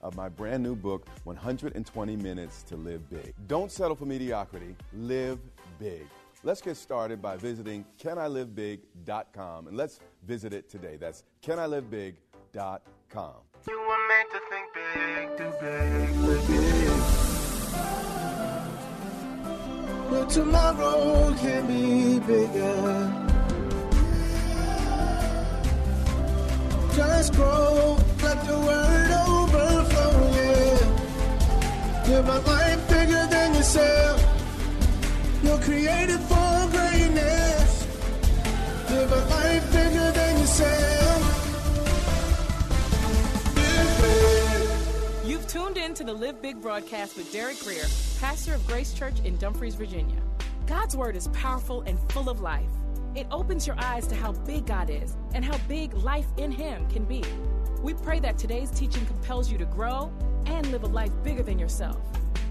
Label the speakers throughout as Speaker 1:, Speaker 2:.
Speaker 1: of my brand new book, 120 Minutes to Live Big. Don't settle for mediocrity, live big. Let's get started by visiting canilivebig.com and let's visit it today. That's canilivebig.com.
Speaker 2: You were made to think big, do big, live big. But tomorrow can be bigger. Just grow, a life bigger than yourself. You're created for greatness. Live a life bigger than yourself.
Speaker 3: You've tuned in to the Live Big broadcast with Derek Grier, pastor of Grace Church in Dumfries, Virginia. God's word is powerful and full of life. It opens your eyes to how big God is and how big life in Him can be. We pray that today's teaching compels you to grow and live a life bigger than yourself.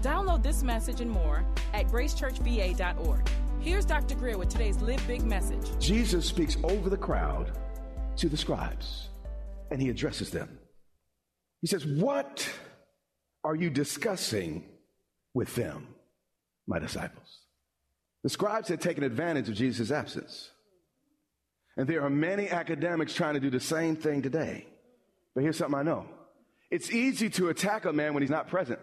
Speaker 3: Download this message and more at gracechurchva.org. Here's Dr. Grier with today's Live Big message.
Speaker 4: Jesus speaks over the crowd to the scribes and he addresses them. He says, What are you discussing with them, my disciples? The scribes had taken advantage of Jesus' absence. And there are many academics trying to do the same thing today. But here's something I know it's easy to attack a man when he's not present.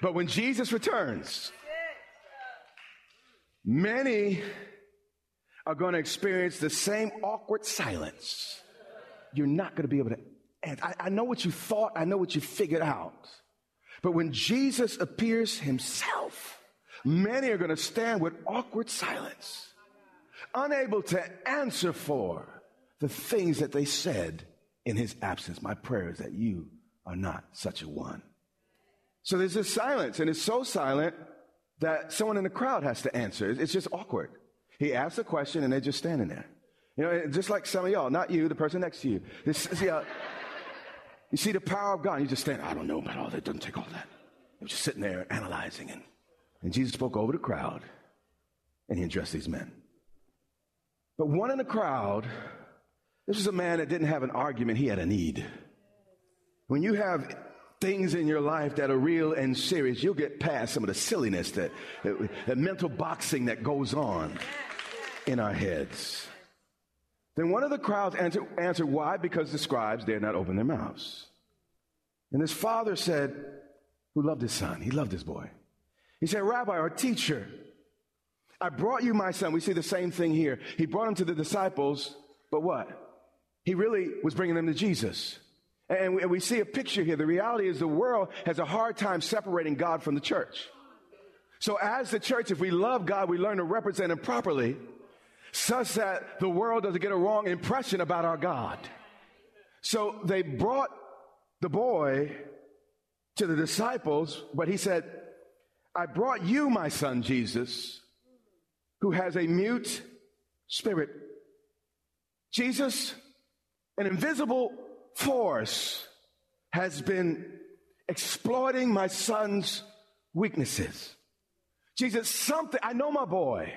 Speaker 4: But when Jesus returns, many are going to experience the same awkward silence. You're not going to be able to. And I, I know what you thought, I know what you figured out. But when Jesus appears himself, many are going to stand with awkward silence, unable to answer for the things that they said in his absence. My prayer is that you are not such a one. So there's this silence, and it's so silent that someone in the crowd has to answer. It's just awkward. He asks a question, and they're just standing there. You know, just like some of y'all, not you, the person next to you. This, see, uh, you see the power of God. You just stand, I don't know about all that. Doesn't take all that. You're just sitting there analyzing. And, and Jesus spoke over the crowd, and he addressed these men. But one in the crowd, this was a man that didn't have an argument, he had a need. When you have things in your life that are real and serious, you'll get past some of the silliness that, that mental boxing that goes on in our heads. Then one of the crowds answered, answered, Why? Because the scribes dare not open their mouths. And his father said, Who loved his son? He loved his boy. He said, Rabbi or teacher, I brought you my son. We see the same thing here. He brought him to the disciples, but what? He really was bringing them to Jesus. And we, see a picture here. The reality is the world has a hard time separating God from the church. So as the church, if we love God, we learn to represent him properly such that the world doesn't get a wrong impression about our God. So they brought the boy to the disciples, but he said, I brought you, my son Jesus, who has a mute spirit. Jesus, an invisible force, has been exploiting my son's weaknesses. Jesus, something, I know my boy.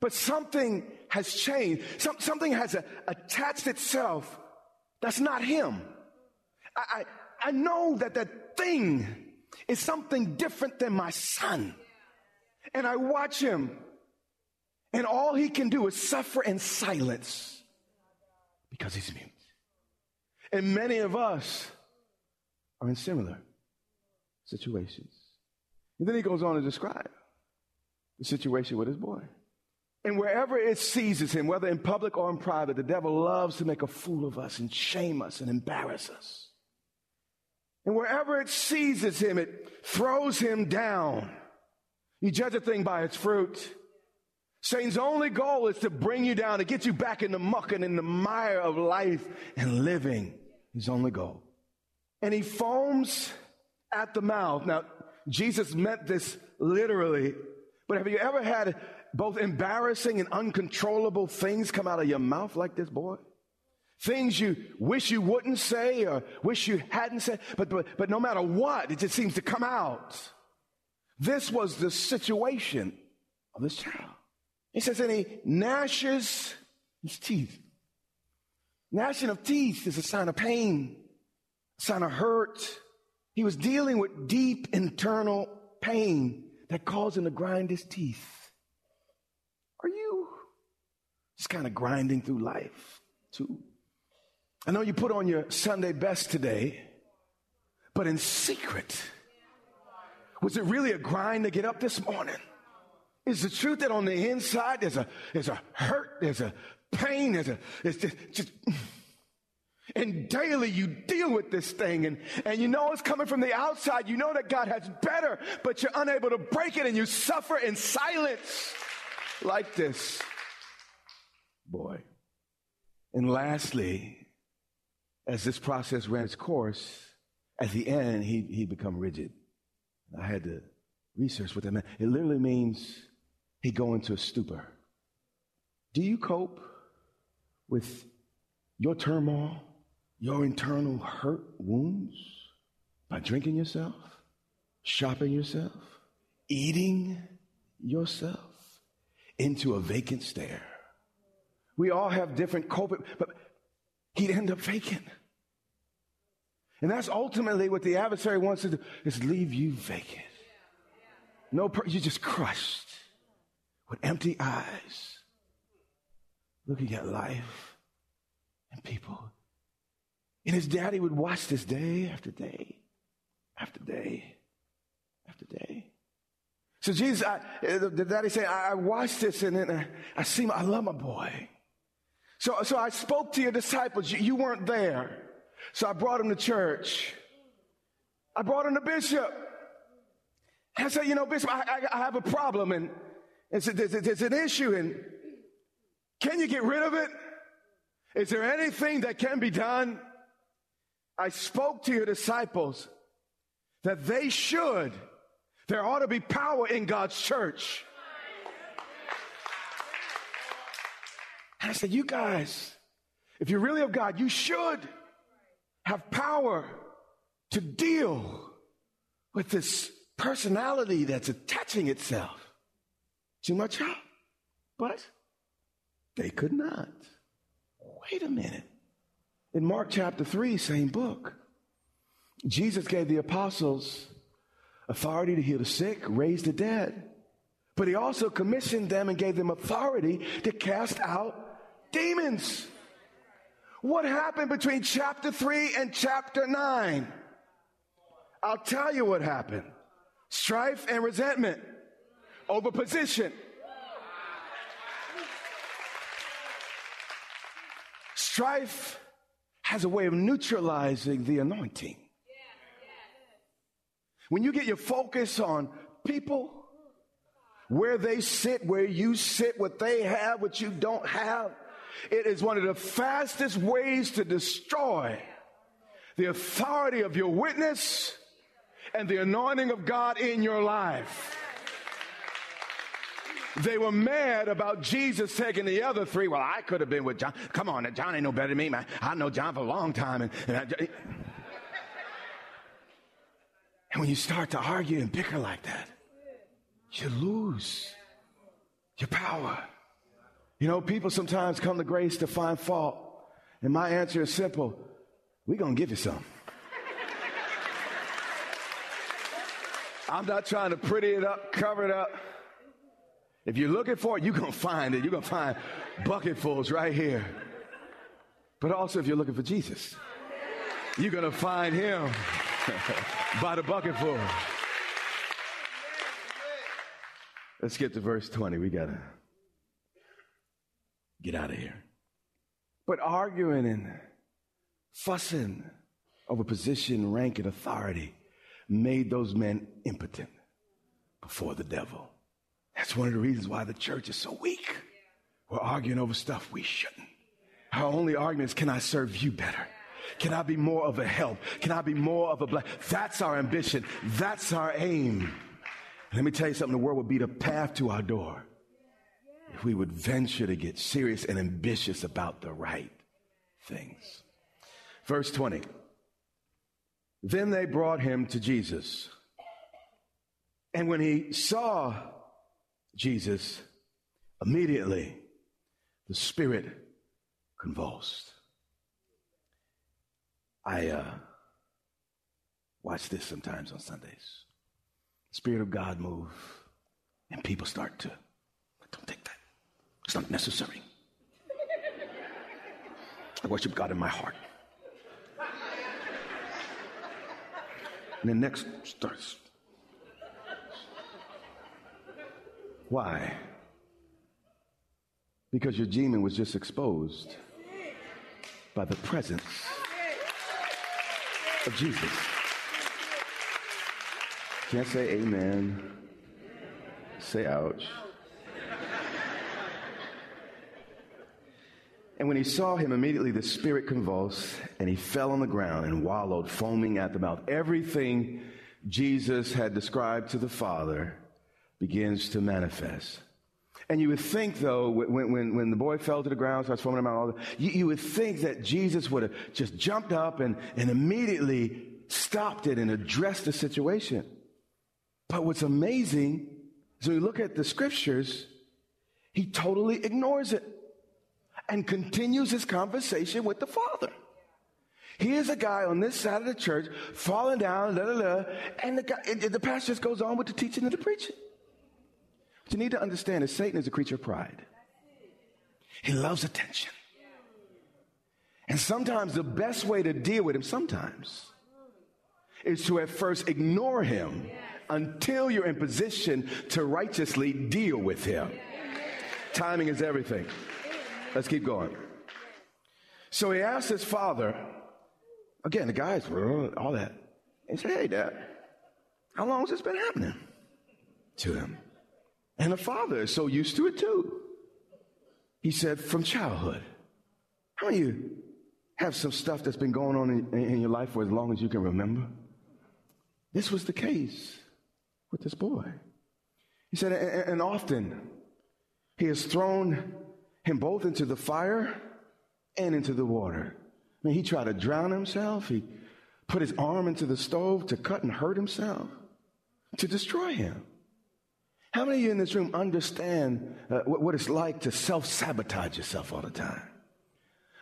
Speaker 4: But something has changed. Some, something has a, attached itself that's not him. I, I, I know that that thing is something different than my son. And I watch him, and all he can do is suffer in silence because he's mute. And many of us are in similar situations. And then he goes on to describe the situation with his boy. And wherever it seizes him, whether in public or in private, the devil loves to make a fool of us and shame us and embarrass us. And wherever it seizes him, it throws him down. You judge a thing by its fruit. Satan's only goal is to bring you down, to get you back in the muck and in the mire of life and living. His only goal. And he foams at the mouth. Now, Jesus meant this literally, but have you ever had both embarrassing and uncontrollable things come out of your mouth like this boy? Things you wish you wouldn't say or wish you hadn't said, but, but, but no matter what, it just seems to come out. This was the situation of this child. He says, and he gnashes his teeth. Gnashing of teeth is a sign of pain, a sign of hurt. He was dealing with deep internal pain that caused him to grind his teeth. Are you just kind of grinding through life too? I know you put on your Sunday best today, but in secret, was it really a grind to get up this morning? Is the truth that on the inside there's a there's a hurt, there's a pain, there's a it's just, just and daily you deal with this thing and, and you know it's coming from the outside. You know that God has better, but you're unable to break it and you suffer in silence like this boy. And lastly, as this process ran its course, at the end, he, he become rigid. I had to research what that meant. It literally means he go into a stupor. Do you cope with your turmoil, your internal hurt wounds by drinking yourself, shopping yourself, eating yourself? into a vacant stare. We all have different coping, but he'd end up vacant. And that's ultimately what the adversary wants to do, is leave you vacant. No, you're just crushed with empty eyes, looking at life and people. And his daddy would watch this day after day after day after day. So Jesus, I, the daddy said, I, I watched this and then I, I see, my, I love my boy. So, so I spoke to your disciples. You, you weren't there. So I brought him to church. I brought him to Bishop. I said, you know, Bishop, I, I, I have a problem and it's a, there's, there's an issue and can you get rid of it? Is there anything that can be done? I spoke to your disciples that they should there ought to be power in God's church. And I said, You guys, if you're really of God, you should have power to deal with this personality that's attaching itself to my child. But they could not. Wait a minute. In Mark chapter 3, same book, Jesus gave the apostles authority to heal the sick, raise the dead. But he also commissioned them and gave them authority to cast out demons. What happened between chapter 3 and chapter 9? I'll tell you what happened strife and resentment over position. Strife has a way of neutralizing the anointing. When you get your focus on people, where they sit, where you sit, what they have, what you don't have, it is one of the fastest ways to destroy the authority of your witness and the anointing of God in your life. They were mad about Jesus taking the other three. Well, I could have been with John. Come on, John ain't no better than me, man. I know John for a long time. And, and I, and when you start to argue and bicker like that, you lose your power. You know, people sometimes come to grace to find fault. And my answer is simple we're going to give you some. I'm not trying to pretty it up, cover it up. If you're looking for it, you're going to find it. You're going to find bucketfuls right here. But also, if you're looking for Jesus, you're going to find him by the bucketful. Let's get to verse 20. We got to get out of here. But arguing and fussing over position, rank, and authority made those men impotent before the devil. That's one of the reasons why the church is so weak. We're arguing over stuff we shouldn't. Our only argument is can I serve you better? Can I be more of a help? Can I be more of a blessing? That's our ambition. That's our aim. Let me tell you something the world would be the path to our door if we would venture to get serious and ambitious about the right things. Verse 20. Then they brought him to Jesus. And when he saw Jesus, immediately the Spirit convulsed. I uh, watch this sometimes on Sundays. Spirit of God move, and people start to, don't take that. It's not necessary. I worship God in my heart. And then next starts. Why? Because your demon was just exposed by the presence of Jesus. Can't say amen. Say ouch. And when he saw him, immediately the spirit convulsed, and he fell on the ground and wallowed, foaming at the mouth. Everything Jesus had described to the Father begins to manifest. And you would think, though, when, when, when the boy fell to the ground, starts foaming about all you, you would think that Jesus would have just jumped up and, and immediately stopped it and addressed the situation. But what's amazing is when you look at the scriptures, he totally ignores it and continues his conversation with the Father. Here's a guy on this side of the church falling down, and the, guy, the pastor just goes on with the teaching and the preaching. What you need to understand is Satan is a creature of pride. He loves attention. And sometimes the best way to deal with him, sometimes, is to at first ignore him until you're in position to righteously deal with him. Timing is everything. Let's keep going. So he asked his father, again, the guys, all that. He said, Hey, dad, how long has this been happening to him? And the father is so used to it too. He said, From childhood. How many of you have some stuff that's been going on in, in your life for as long as you can remember? This was the case with this boy. He said, and often he has thrown him both into the fire and into the water. I mean, he tried to drown himself. He put his arm into the stove to cut and hurt himself, to destroy him. How many of you in this room understand uh, what, what it's like to self sabotage yourself all the time?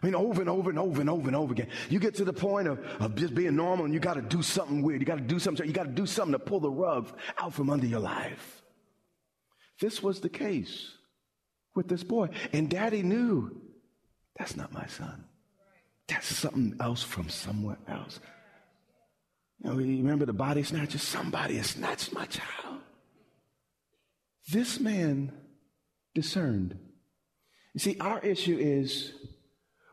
Speaker 4: I mean, over and over and over and over and over again. You get to the point of, of just being normal and you got to do something weird. You got to do something. You got to do something to pull the rug out from under your life. This was the case with this boy. And daddy knew that's not my son. That's something else from somewhere else. You know, you remember the body snatcher? Somebody has snatched my child. This man discerned. You see, our issue is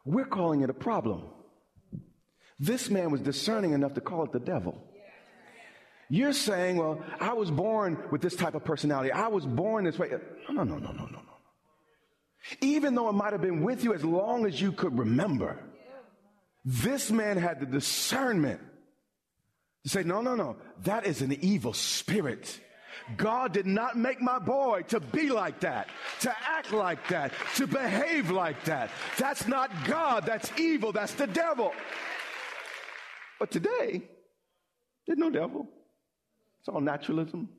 Speaker 4: we're calling it a problem. This man was discerning enough to call it the devil. You're saying, well, I was born with this type of personality. I was born this way. No, no, no, no, no, no. Even though it might have been with you as long as you could remember, this man had the discernment to say, no, no, no, that is an evil spirit. God did not make my boy to be like that, to act like that, to behave like that. That's not God. That's evil. That's the devil. But today, there's no devil. It's all naturalism.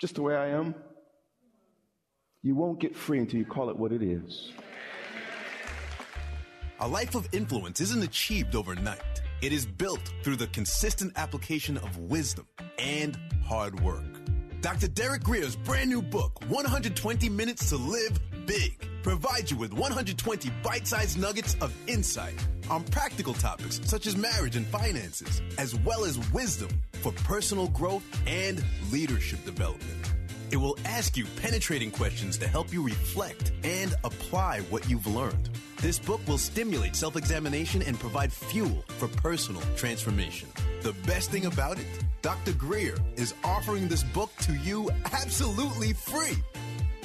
Speaker 4: Just the way I am. You won't get free until you call it what it is.
Speaker 5: A life of influence isn't achieved overnight. It is built through the consistent application of wisdom and hard work. Dr. Derek Grier's brand new book, 120 Minutes to Live Big, provides you with 120 bite sized nuggets of insight on practical topics such as marriage and finances, as well as wisdom for personal growth and leadership development. It will ask you penetrating questions to help you reflect and apply what you've learned. This book will stimulate self examination and provide fuel for personal transformation. The best thing about it, Dr. Grier is offering this book to you absolutely free.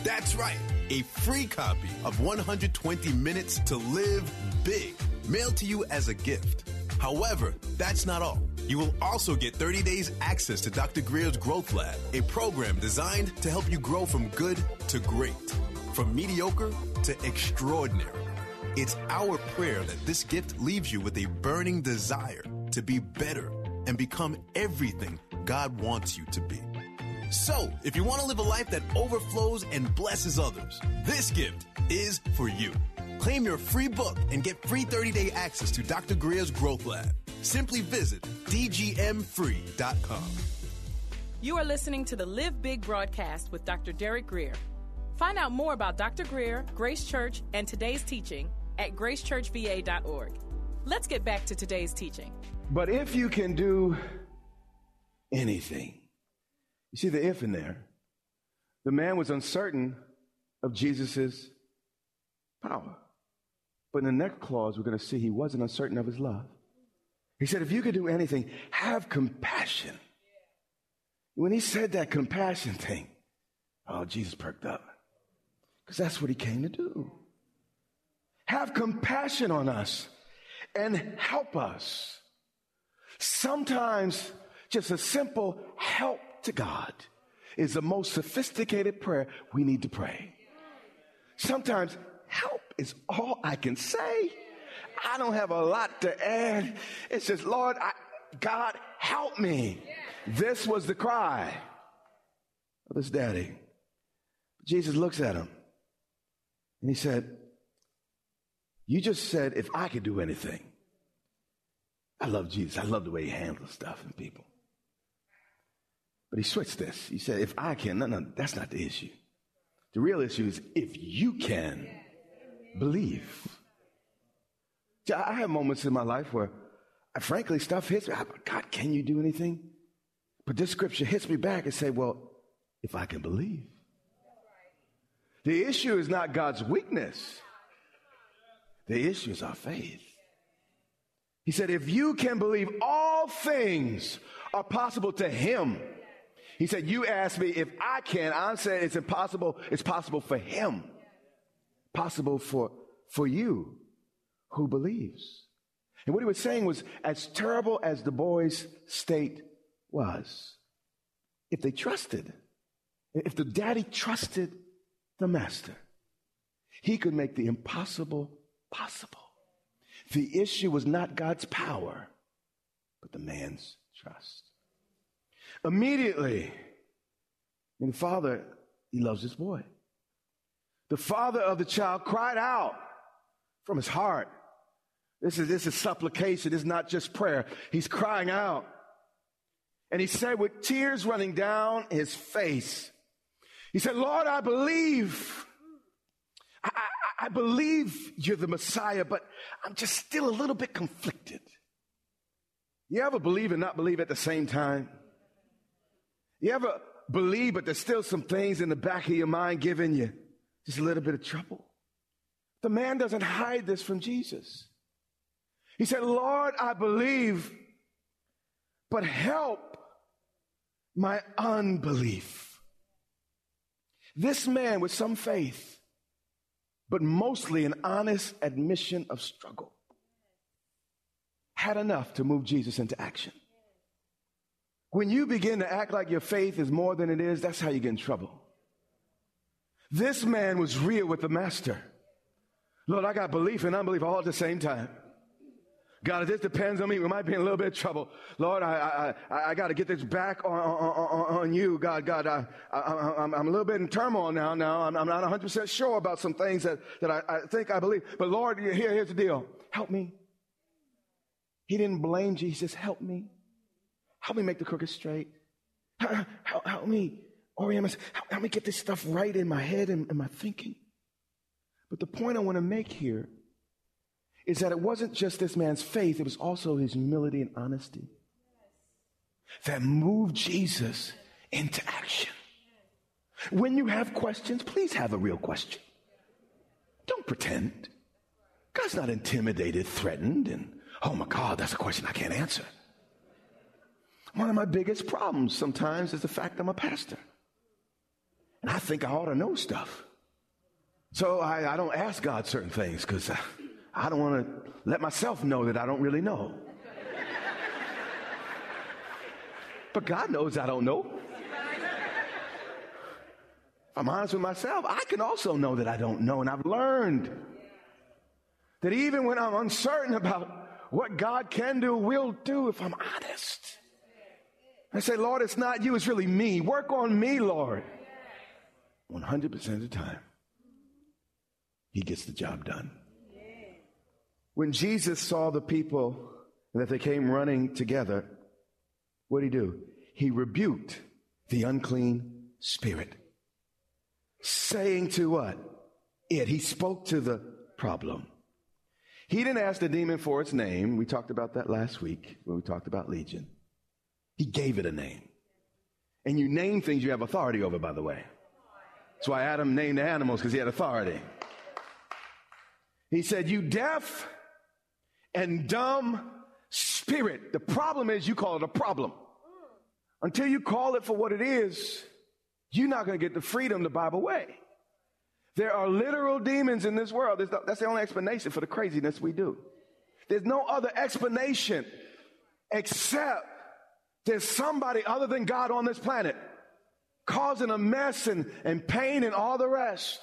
Speaker 5: That's right, a free copy of 120 Minutes to Live Big, mailed to you as a gift. However, that's not all. You will also get 30 days access to Dr. Grier's Growth Lab, a program designed to help you grow from good to great, from mediocre to extraordinary. It's our prayer that this gift leaves you with a burning desire to be better and become everything God wants you to be. So, if you want to live a life that overflows and blesses others, this gift is for you. Claim your free book and get free 30 day access to Dr. Grier's Growth Lab. Simply visit dgmfree.com.
Speaker 3: You are listening to the Live Big broadcast with Dr. Derek Grier. Find out more about Dr. Grier, Grace Church, and today's teaching at gracechurchva.org. Let's get back to today's teaching.
Speaker 4: But if you can do anything, you see the if in there. The man was uncertain of Jesus' power. But in the next clause, we're going to see he wasn't uncertain of his love. He said, if you could do anything, have compassion. When he said that compassion thing, oh, Jesus perked up. Because that's what he came to do. Have compassion on us and help us. Sometimes just a simple help to God is the most sophisticated prayer we need to pray. Sometimes help is all I can say. I don't have a lot to add. It's just, Lord, I, God, help me. This was the cry of his daddy. Jesus looks at him and he said, You just said if I could do anything. I love Jesus. I love the way he handles stuff and people. But he switched this. He said, If I can, no, no, that's not the issue. The real issue is if you can believe. I have moments in my life where, uh, frankly, stuff hits me. God, can you do anything? But this scripture hits me back and say, well, if I can believe. The issue is not God's weakness. The issue is our faith. He said, if you can believe all things are possible to him. He said, you asked me if I can. I'm saying it's impossible. It's possible for him. Possible for, for you who believes. And what he was saying was as terrible as the boy's state was, if they trusted, if the daddy trusted the master, he could make the impossible possible. The issue was not God's power, but the man's trust. Immediately, and the father, he loves his boy. The father of the child cried out from his heart. This is, this is supplication. This is not just prayer. He's crying out. And he said with tears running down his face, he said, Lord, I believe. I, believe you're the Messiah, but I'm just still a little bit conflicted. You ever believe and not believe at the same time? You ever believe, but there's still some things in the back of your mind giving you just a little bit of trouble? The man doesn't hide this from Jesus. He said, Lord, I believe, but help my unbelief. This man with some faith, but mostly an honest admission of struggle, had enough to move Jesus into action. When you begin to act like your faith is more than it is, that's how you get in trouble. This man was real with the master. Lord, I got belief and unbelief all at the same time. God, if this depends on me, we might be in a little bit of trouble. Lord, I, I, I, got to get this back on, on, on, you. God, God, I, I, am I'm a little bit in turmoil now. Now I'm, I'm not 100% sure about some things that, that I, I think I believe. But Lord, here, here's the deal. Help me. He didn't blame Jesus. Help me. Help me make the crooked straight. Help, help, me orient. Help, help me get this stuff right in my head and, and my thinking. But the point I want to make here is that it wasn't just this man's faith, it was also his humility and honesty that moved Jesus into action. When you have questions, please have a real question. Don't pretend. God's not intimidated, threatened, and oh my God, that's a question I can't answer. One of my biggest problems sometimes is the fact I'm a pastor. And I think I ought to know stuff. So I, I don't ask God certain things because uh, I don't want to let myself know that I don't really know. but God knows I don't know. If I'm honest with myself, I can also know that I don't know. And I've learned that even when I'm uncertain about what God can do, will do, if I'm honest, I say, Lord, it's not you, it's really me. Work on me, Lord. 100% of the time, He gets the job done. When Jesus saw the people and that they came running together, what did he do? He rebuked the unclean spirit, saying to what? It. He spoke to the problem. He didn't ask the demon for its name. We talked about that last week when we talked about Legion. He gave it a name. And you name things you have authority over, by the way. That's why Adam named the animals because he had authority. He said, You deaf and dumb spirit. The problem is you call it a problem. Until you call it for what it is, you're not going to get the freedom the Bible way. There are literal demons in this world. That's the only explanation for the craziness we do. There's no other explanation except there's somebody other than God on this planet causing a mess and, and pain and all the rest.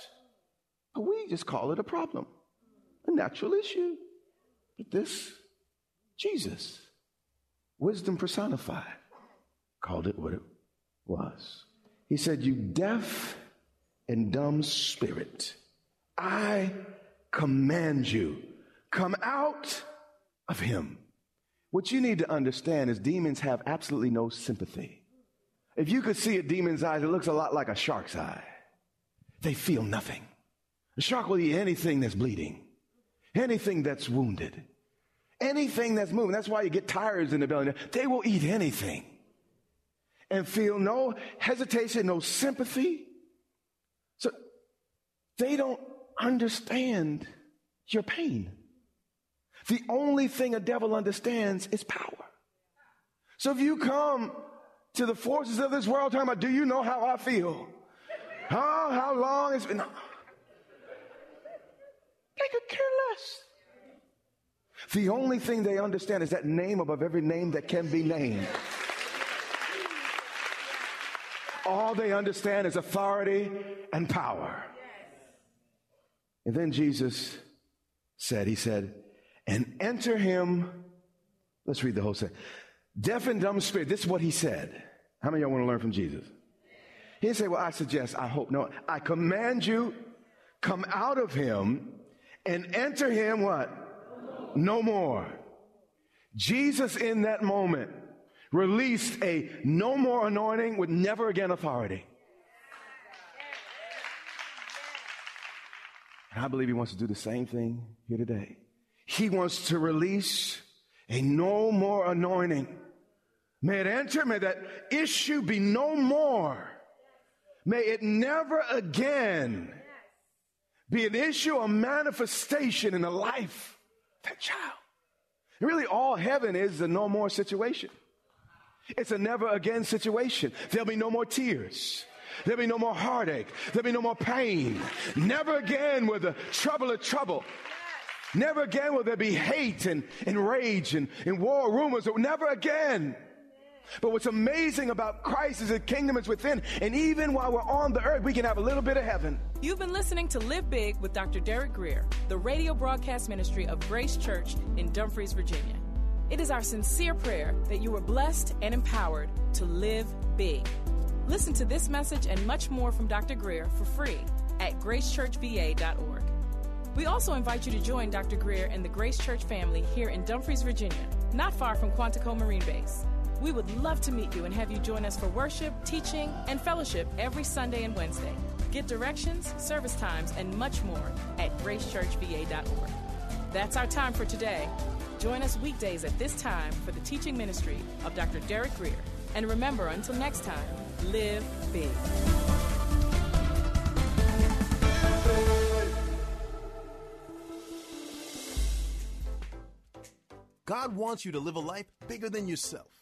Speaker 4: But we just call it a problem, a natural issue. This, Jesus, wisdom personified, called it what it was. He said, You deaf and dumb spirit, I command you, come out of him. What you need to understand is demons have absolutely no sympathy. If you could see a demon's eyes, it looks a lot like a shark's eye. They feel nothing. A shark will eat anything that's bleeding anything that's wounded, anything that's moving. That's why you get tires in the belly. They will eat anything and feel no hesitation, no sympathy. So they don't understand your pain. The only thing a devil understands is power. So if you come to the forces of this world talking about, do you know how I feel? How, how long it's been? They could care less. The only thing they understand is that name above every name that can be named. All they understand is authority and power. And then Jesus said, He said, and enter him. Let's read the whole thing. Deaf and dumb spirit. This is what he said. How many of y'all want to learn from Jesus? He didn't say, Well, I suggest, I hope. No, I command you, come out of him and enter him what? No more. Jesus in that moment released a no more anointing with never again authority. And I believe he wants to do the same thing here today. He wants to release a no more anointing. May it enter, may that issue be no more. May it never again be an issue, a manifestation in the life that child. And really, all heaven is a no more situation. It's a never again situation. There'll be no more tears. There'll be no more heartache. There'll be no more pain. Never again will the trouble of trouble. Never again will there be hate and, and rage and, and war rumors. Never again. But what's amazing about Christ is the kingdom is within. And even while we're on the earth, we can have a little bit of heaven.
Speaker 3: You've been listening to Live Big with Dr. Derek Grier, the radio broadcast ministry of Grace Church in Dumfries, Virginia. It is our sincere prayer that you are blessed and empowered to live big. Listen to this message and much more from Dr. Grier for free at gracechurchva.org. We also invite you to join Dr. Grier and the Grace Church family here in Dumfries, Virginia, not far from Quantico Marine Base. We would love to meet you and have you join us for worship, teaching, and fellowship every Sunday and Wednesday. Get directions, service times, and much more at gracechurchva.org. That's our time for today. Join us weekdays at this time for the teaching ministry of Dr. Derek Grier. And remember, until next time, live big.
Speaker 5: God wants you to live a life bigger than yourself,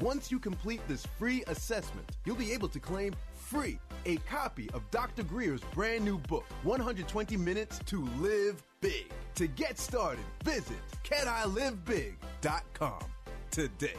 Speaker 5: Once you complete this free assessment, you'll be able to claim free a copy of Dr. Grier's brand new book, 120 Minutes to Live Big. To get started, visit canilivebig.com today.